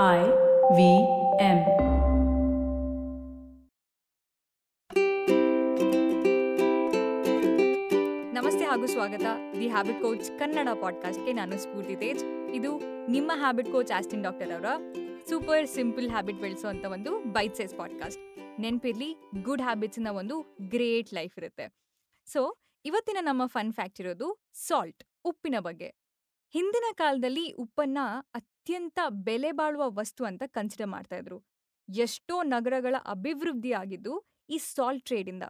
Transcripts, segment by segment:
I V M. ನಮಸ್ತೆ ಹಾಗೂ ಸ್ವಾಗತ. ದಿ ಹ್ಯಾಬಿಟ್ ಕೋಚ್ ಕನ್ನಡ ಪಾಡ್ಕಾಸ್ಟ್ಗೆ ನಾನು ಸ್ಫೂರ್ತಿ ತೇಜ್. ಇದು ನಿಮ್ಮ ಹ್ಯಾಬಿಟ್ ಕೋಚ್ ಆಸ್ಟಿನ್ ಡಾಕ್ಟರ್ ಅವರ ಸೂಪರ್ ಸಿಂಪಲ್ ಹ್ಯಾಬಿಟ್ ಬೆಳೆಸುವಂತ ಒಂದು ಬೈಟ್ ಸೈಸ್ ಪಾಡ್ಕಾಸ್ಟ್ ನೆನಪಿರ್ಲಿ ಗುಡ್ ಹ್ಯಾಬಿಟ್ಸ್ನ ಒಂದು ಗ್ರೇಟ್ ಲೈಫ್ ಇರುತ್ತೆ. ಸೊ ಇವತ್ತಿನ ನಮ್ಮ ಫನ್ ಫ್ಯಾಕ್ಟ್ ಇರೋದು ಸಾಲ್ಟ್ ಉಪ್ಪಿನ ಬಗ್ಗೆ. ಹಿಂದಿನ ಕಾಲದಲ್ಲಿ ಉಪ್ಪನ್ನ ಅತ್ಯಂತ ಬೆಲೆ ಬಾಳುವ ವಸ್ತು ಅಂತ ಕನ್ಸಿಡರ್ ಮಾಡ್ತಾ ಇದ್ರು. ಎಷ್ಟೋ ನಗರಗಳ ಅಭಿವೃದ್ಧಿ ಆಗಿದ್ದು ಈ ಸಾಲ್ಟ್ ಟ್ರೇಡಿಂದ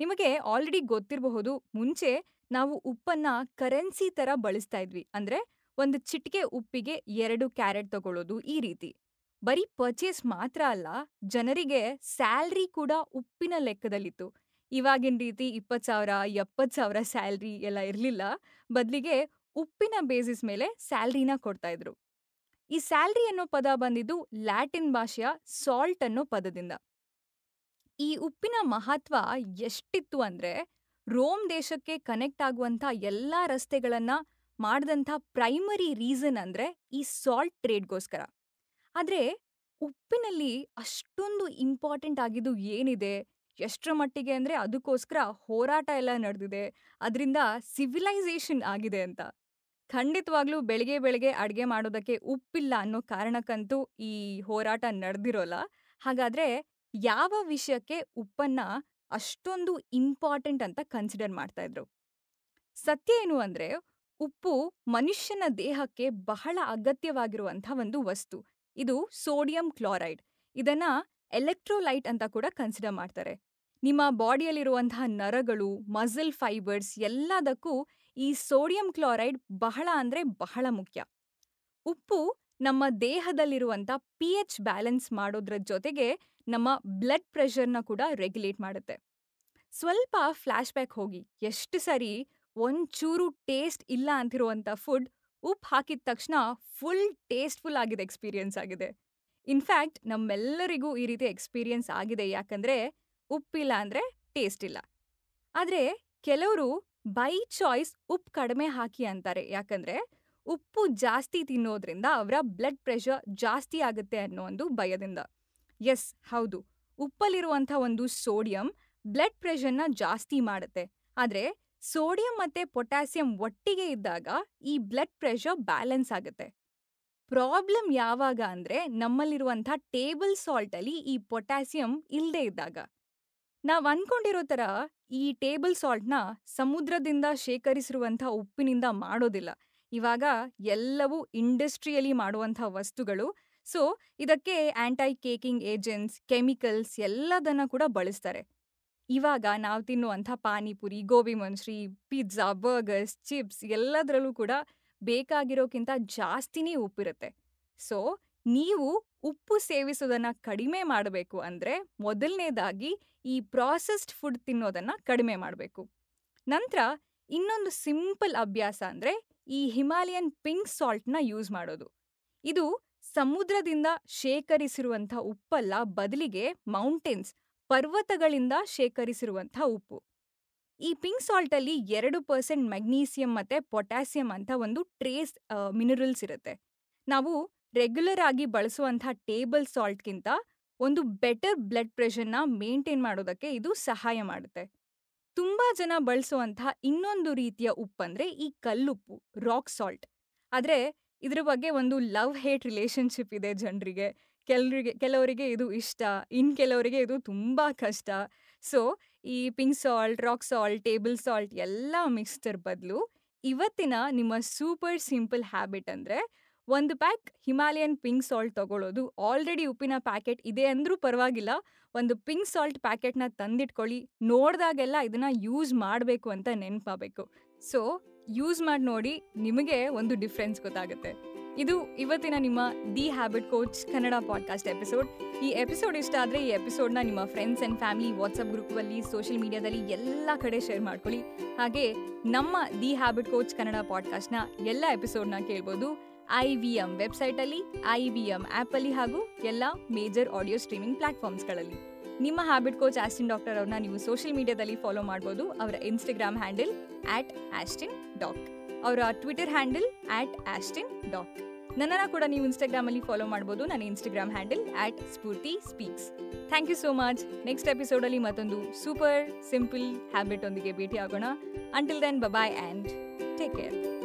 ನಿಮಗೆ ಆಲ್ರೆಡಿ ಗೊತ್ತಿರಬಹುದು, ಮುಂಚೆ ನಾವು ಉಪ್ಪನ್ನ ಕರೆನ್ಸಿ ತರ ಬಳಸ್ತಾ ಇದ್ವಿ. ಅಂದ್ರೆ ಒಂದು ಚಿಟಿಕೆ ಉಪ್ಪಿಗೆ ಎರಡು ಕ್ಯಾರೆಟ್ ತಗೊಳ್ಳೋದು ಈ ರೀತಿ. ಬರೀ ಪರ್ಚೇಸ್ ಮಾತ್ರ ಅಲ್ಲ, ಜನರಿಗೆ ಸ್ಯಾಲ್ರಿ ಕೂಡ ಉಪ್ಪಿನ ಲೆಕ್ಕದಲ್ಲಿತ್ತು. ಇವಾಗಿನ ರೀತಿ ಇಪ್ಪತ್ತು ಸಾವಿರ, ಎಪ್ಪತ್ತು ಸಾವಿರ ಸ್ಯಾಲ್ರಿ ಎಲ್ಲ ಇರಲಿಲ್ಲ. ಬದಲಿಗೆ ಉಪ್ಪಿನ ಬೇಸಿಸ್ ಮೇಲೆ ಸ್ಯಾಲ್ರಿನ ಕೊಡ್ತಾ ಇದ್ರು. ಈ ಸ್ಯಾಲ್ರಿ ಅನ್ನೋ ಪದ ಬಂದಿದ್ದು ಲ್ಯಾಟಿನ್ ಭಾಷೆಯ ಸಾಲ್ಟ್ ಅನ್ನೋ ಪದದಿಂದ. ಈ ಉಪ್ಪಿನ ಮಹತ್ವ ಎಷ್ಟಿತ್ತು ಅಂದ್ರೆ, ರೋಮ್ ದೇಶಕ್ಕೆ ಕನೆಕ್ಟ್ ಆಗುವಂಥ ಎಲ್ಲ ರಸ್ತೆಗಳನ್ನ ಮಾಡಿದಂಥ ಪ್ರೈಮರಿ ರೀಸನ್ ಅಂದ್ರೆ ಈ ಸಾಲ್ಟ್ ಟ್ರೇಡ್ಗೋಸ್ಕರ. ಆದ್ರೆ, ಉಪ್ಪಿನಲ್ಲಿ ಅಷ್ಟೊಂದು ಇಂಪಾರ್ಟೆಂಟ್ ಆಗಿದ್ದು ಏನಿದೆ? ಎಷ್ಟರ ಮಟ್ಟಿಗೆ ಅಂದ್ರೆ ಅದಕ್ಕೋಸ್ಕರ ಹೋರಾಟ ಎಲ್ಲ ನಡೆದಿದೆ. ಅದರಿಂದ ಸಿವಿಲೈಸೇಷನ್ ಆಗಿದೆ ಅಂತ. ಖಂಡಿತವಾಗ್ಲೂ ಬೆಳಿಗ್ಗೆ ಬೆಳಿಗ್ಗೆ ಅಡುಗೆ ಮಾಡೋದಕ್ಕೆ ಉಪ್ಪಿಲ್ಲ ಅನ್ನೋ ಕಾರಣಕ್ಕಂತೂ ಈ ಹೋರಾಟ ನಡೆದಿರೋಲ್ಲ. ಹಾಗಾದ್ರೆ ಯಾವ ವಿಷಯಕ್ಕೆ ಉಪ್ಪನ್ನ ಅಷ್ಟೊಂದು ಇಂಪಾರ್ಟೆಂಟ್ ಅಂತ ಕನ್ಸಿಡರ್ ಮಾಡ್ತಾ ಇದ್ರು? ಸತ್ಯ ಏನು ಅಂದ್ರೆ ಉಪ್ಪು ಮನುಷ್ಯನ ದೇಹಕ್ಕೆ ಬಹಳ ಅಗತ್ಯವಾಗಿರುವಂಥ ಒಂದು ವಸ್ತು. ಇದು ಸೋಡಿಯಂ ಕ್ಲೋರೈಡ್. ಇದನ್ನ ಎಲೆಕ್ಟ್ರೋಲೈಟ್ ಅಂತ ಕೂಡ ಕನ್ಸಿಡರ್ ಮಾಡ್ತಾರೆ. ನಿಮ್ಮ ಬಾಡಿಯಲ್ಲಿರುವಂತಹ ನರಗಳು, ಮಸಲ್ ಫೈಬರ್ಸ್ ಎಲ್ಲದಕ್ಕೂ ಈ ಸೋಡಿಯಂ ಕ್ಲೋರೈಡ್ ಬಹಳ ಅಂದ್ರೆ ಬಹಳ ಮುಖ್ಯ. ಉಪ್ಪು ನಮ್ಮ ದೇಹದಲ್ಲಿರುವಂಥ ಪಿ ಎಚ್ ಬ್ಯಾಲೆನ್ಸ್ ಮಾಡೋದ್ರ ಜೊತೆಗೆ ನಮ್ಮ ಬ್ಲಡ್ ಪ್ರೆಷರ್ನ ಕೂಡ ರೆಗ್ಯುಲೇಟ್ ಮಾಡುತ್ತೆ. ಸ್ವಲ್ಪ ಫ್ಲ್ಯಾಶ್ ಬ್ಯಾಕ್ ಹೋಗಿ ಎಷ್ಟು ಸರಿ ಒಂಚೂರು ಟೇಸ್ಟ್ ಇಲ್ಲ ಅಂತಿರುವಂಥ ಫುಡ್ ಉಪ್ಪು ಹಾಕಿದ ತಕ್ಷಣ ಫುಲ್ ಟೇಸ್ಟ್ಫುಲ್ ಆಗಿದೆ ಎಕ್ಸ್ಪೀರಿಯನ್ಸ್ ಆಗಿದೆ. ಇನ್ಫ್ಯಾಕ್ಟ್ ನಮ್ಮೆಲ್ಲರಿಗೂ ಈ ರೀತಿ ಎಕ್ಸ್ಪೀರಿಯೆನ್ಸ್ ಆಗಿದೆ ಯಾಕಂದ್ರೆ ಉಪ್ಪಿಲ್ಲ ಅಂದ್ರೆ ಟೇಸ್ಟ್ ಇಲ್ಲ. ಆದರೆ ಕೆಲವರು ಬೈ ಚಾಯ್ಸ್ ಉಪ್ಪು ಕಡಿಮೆ ಹಾಕಿ ಅಂತಾರೆ. ಯಾಕಂದ್ರೆ ಉಪ್ಪು ಜಾಸ್ತಿ ತಿನ್ನೋದ್ರಿಂದ ಅವರ ಬ್ಲಡ್ ಪ್ರೆಷರ್ ಜಾಸ್ತಿ ಆಗುತ್ತೆ ಅನ್ನೋ ಒಂದು ಭಯದಿಂದ. ಎಸ್ ಹೌದು. ಉಪ್ಪಲ್ಲಿರುವಂಥ ಒಂದು ಸೋಡಿಯಂ ಬ್ಲಡ್ ಪ್ರೆಷರ್ನ ಜಾಸ್ತಿ ಮಾಡುತ್ತೆ. ಆದರೆ ಸೋಡಿಯಂ ಮತ್ತೆ ಪೊಟ್ಯಾಸಿಯಂ ಒಟ್ಟಿಗೆ ಇದ್ದಾಗ ಈ ಬ್ಲಡ್ ಪ್ರೆಷರ್ ಬ್ಯಾಲೆನ್ಸ್ ಆಗುತ್ತೆ. ಪ್ರಾಬ್ಲಮ್ ಯಾವಾಗ ಅಂದ್ರೆ ನಮ್ಮಲ್ಲಿರುವಂಥ ಟೇಬಲ್ ಸಾಲ್ಟಲ್ಲಿ ಈ ಪೊಟ್ಯಾಸಿಯಂ ಇಲ್ಲದೆ ಇದ್ದಾಗ. ನಾವು ಅನ್ಕೊಂಡಿರೋ ಥರ ಈ ಟೇಬಲ್ ಸಾಲ್ಟ್ನ ಸಮುದ್ರದಿಂದ ಶೇಖರಿಸಿರುವಂಥ ಉಪ್ಪಿನಿಂದ ಮಾಡೋದಿಲ್ಲ. ಇವಾಗ ಎಲ್ಲವೂ ಇಂಡಸ್ಟ್ರಿಯಲಿ ಮಾಡುವಂಥ ವಸ್ತುಗಳು. ಸೊ, ಇದಕ್ಕೆ ಆಂಟೈ ಕೇಕಿಂಗ್ ಏಜೆಂಟ್ಸ್, ಕೆಮಿಕಲ್ಸ್ ಎಲ್ಲದನ್ನ ಕೂಡ ಬಳಸ್ತಾರೆ. ಇವಾಗ ನಾವು ತಿನ್ನುವಂಥ panipuri, gobi manchurian, pizza, burgers, chips ಎಲ್ಲದರಲ್ಲೂ ಕೂಡ ಬೇಕಾಗಿರೋಕ್ಕಿಂತ ಜಾಸ್ತಿನೇ ಉಪ್ಪಿರುತ್ತೆ. ಸೊ, ನೀವು ಉಪ್ಪು ಸೇವಿಸೋದನ್ನ ಕಡಿಮೆ ಮಾಡಬೇಕು ಅಂದ್ರೆ ಮೊದಲನೇದಾಗಿ ಈ ಪ್ರಾಸೆಸ್ಡ್ ಫುಡ್ ತಿನ್ನೋದನ್ನ ಕಡಿಮೆ ಮಾಡಬೇಕು. ನಂತರ ಇನ್ನೊಂದು ಸಿಂಪಲ್ ಅಭ್ಯಾಸ ಅಂದ್ರೆ ಈ ಹಿಮಾಲಯನ್ ಪಿಂಕ್ ಸಾಲ್ಟ್ನ ಯೂಸ್ ಮಾಡೋದು. ಇದು ಸಮುದ್ರದಿಂದ ಶೇಖರಿಸಿರುವಂಥ ಉಪ್ಪಲ್ಲ, ಬದಲಿಗೆ ಮೌಂಟೇನ್ಸ್ ಪರ್ವತಗಳಿಂದ ಶೇಖರಿಸಿರುವಂಥ ಉಪ್ಪು. ಈ ಪಿಂಕ್ ಸಾಲ್ಟಲ್ಲಿ ಎರಡು ಪರ್ಸೆಂಟ್ ಮೆಗ್ನೀಸಿಯಂ ಮತ್ತು ಪೊಟ್ಯಾಸಿಯಂ ಅಂತ ಒಂದು ಟ್ರೇಸ್ ಮಿನರಲ್ಸ್ ಇರುತ್ತೆ. ನಾವು ರೆಗ್ಯುಲರ್ ಆಗಿ ಬಳಸುವಂಥ ಟೇಬಲ್ ಸಾಲ್ಟ್ಗಿಂತ ಒಂದು ಬೆಟರ್ ಬ್ಲಡ್ ಪ್ರೆಷರ್ನ ಮೇಂಟೈನ್ ಮಾಡೋದಕ್ಕೆ ಇದು ಸಹಾಯ ಮಾಡುತ್ತೆ. ತುಂಬ ಜನ ಬಳಸುವಂಥ ಇನ್ನೊಂದು ರೀತಿಯ ಉಪ್ಪಂದ್ರೆ ಈ ಕಲ್ಲುಪ್ಪು, ರಾಕ್ ಸಾಲ್ಟ್. ಆದರೆ ಇದ್ರ ಬಗ್ಗೆ ಒಂದು ಲವ್ ಹೇಟ್ ರಿಲೇಶನ್ಶಿಪ್ ಇದೆ ಜನರಿಗೆ. ಕೆಲರಿಗೆ, ಕೆಲವರಿಗೆ ಇದು ಇಷ್ಟ, ಇನ್ ಕೆಲವರಿಗೆ ಇದು ತುಂಬ ಕಷ್ಟ. ಸೊ, ಈ pink salt, rock salt, table salt ಎಲ್ಲ ಮಿಕ್ಸ್ಟರ್ ಬದಲು ಇವತ್ತಿನ ನಿಮ್ಮ ಸೂಪರ್ ಸಿಂಪಲ್ ಹ್ಯಾಬಿಟ್ ಅಂದರೆ ಒಂದು ಪ್ಯಾಕ್ ಹಿಮಾಲಯನ್ ಪಿಂಕ್ ಸಾಲ್ಟ್ ತಗೊಳ್ಳೋದು ಆಲ್ರೆಡಿ ಉಪ್ಪಿನ ಪ್ಯಾಕೆಟ್ ಇದೆ ಅಂದರೂ ಪರವಾಗಿಲ್ಲ. ಒಂದು ಪಿಂಕ್ ಸಾಲ್ಟ್ ಪ್ಯಾಕೆಟ್ನ ತಂದಿಟ್ಕೊಳ್ಳಿ. ನೋಡಿದಾಗೆಲ್ಲ ಇದನ್ನ ಯೂಸ್ ಮಾಡಬೇಕು ಅಂತ ನೆನಪಾಗಬೇಕು. ಸೊ ಯೂಸ್ ಮಾಡಿ ನೋಡಿ ನಿಮಗೆ ಒಂದು ಡಿಫ್ರೆನ್ಸ್ ಗೊತ್ತಾಗುತ್ತೆ. ಇದು ಇವತ್ತಿನ ನಿಮ್ಮ the habit coach Kannada podcast episode ಈ ಎಪಿಸೋಡ್ ಇಷ್ಟ ಆದರೆ ಈ ಎಪಿಸೋಡ್ನ ನಿಮ್ಮ ಫ್ರೆಂಡ್ಸ್ ಆ್ಯಂಡ್ ಫ್ಯಾಮಿಲಿ ವಾಟ್ಸಪ್ ಗ್ರೂಪಲ್ಲಿ ಸೋಷಿಯಲ್ ಮೀಡಿಯಾದಲ್ಲಿ ಎಲ್ಲ ಕಡೆ ಶೇರ್ ಮಾಡ್ಕೊಳ್ಳಿ. ಹಾಗೆ ನಮ್ಮ ದಿ ಹ್ಯಾಬಿಟ್ ಕೋಚ್ ಕನ್ನಡ ಪಾಡ್ಕಾಸ್ಟ್ನ ಎಲ್ಲ ಎಪಿಸೋಡ್ನ ಕೇಳ್ಬೋದು. ಐ ವಿ ಎಂ ವೆಬ್ಸೈಟಲ್ಲಿ ಐ ವಿ ಎಂ ಆ್ಯಪಲ್ಲಿ ಹಾಗೂ ಎಲ್ಲ ಮೇಜರ್ ಆಡಿಯೋ ಸ್ಟ್ರೀಮಿಂಗ್ ಪ್ಲಾಟ್ಫಾರ್ಮ್ಸ್ಗಳಲ್ಲಿ. ನಿಮ್ಮ ಹ್ಯಾಬಿಟ್ ಕೋಚ್ ಆಸ್ಟಿನ್ ಡಾಕ್ಟರ್ ಅವ್ರನ್ನ ನೀವು ಸೋಷಿಯಲ್ ಮೀಡಿಯಾದಲ್ಲಿ ಫಾಲೋ ಮಾಡ್ಬೋದು. ಅವರ Instagram handle at Austin doc. ಅವರ Twitter handle at Austin doc. ನನ್ನನ್ನು ಕೂಡ ನೀವು ಇನ್ಸ್ಟಾಗ್ರಾಮಲ್ಲಿ ಫಾಲೋ ಮಾಡ್ಬೋದು. ನನ್ನ Instagram handle at Spoorthi speaks. Thank you so much. Next ಎಪಿಸೋಡಲ್ಲಿ ಮತ್ತೊಂದು ಸೂಪರ್ ಸಿಂಪಲ್ ಹ್ಯಾಬಿಟ್ ಒಂದಿಗೆ ಭೇಟಿ ಆಗೋಣ until then bye bye and take care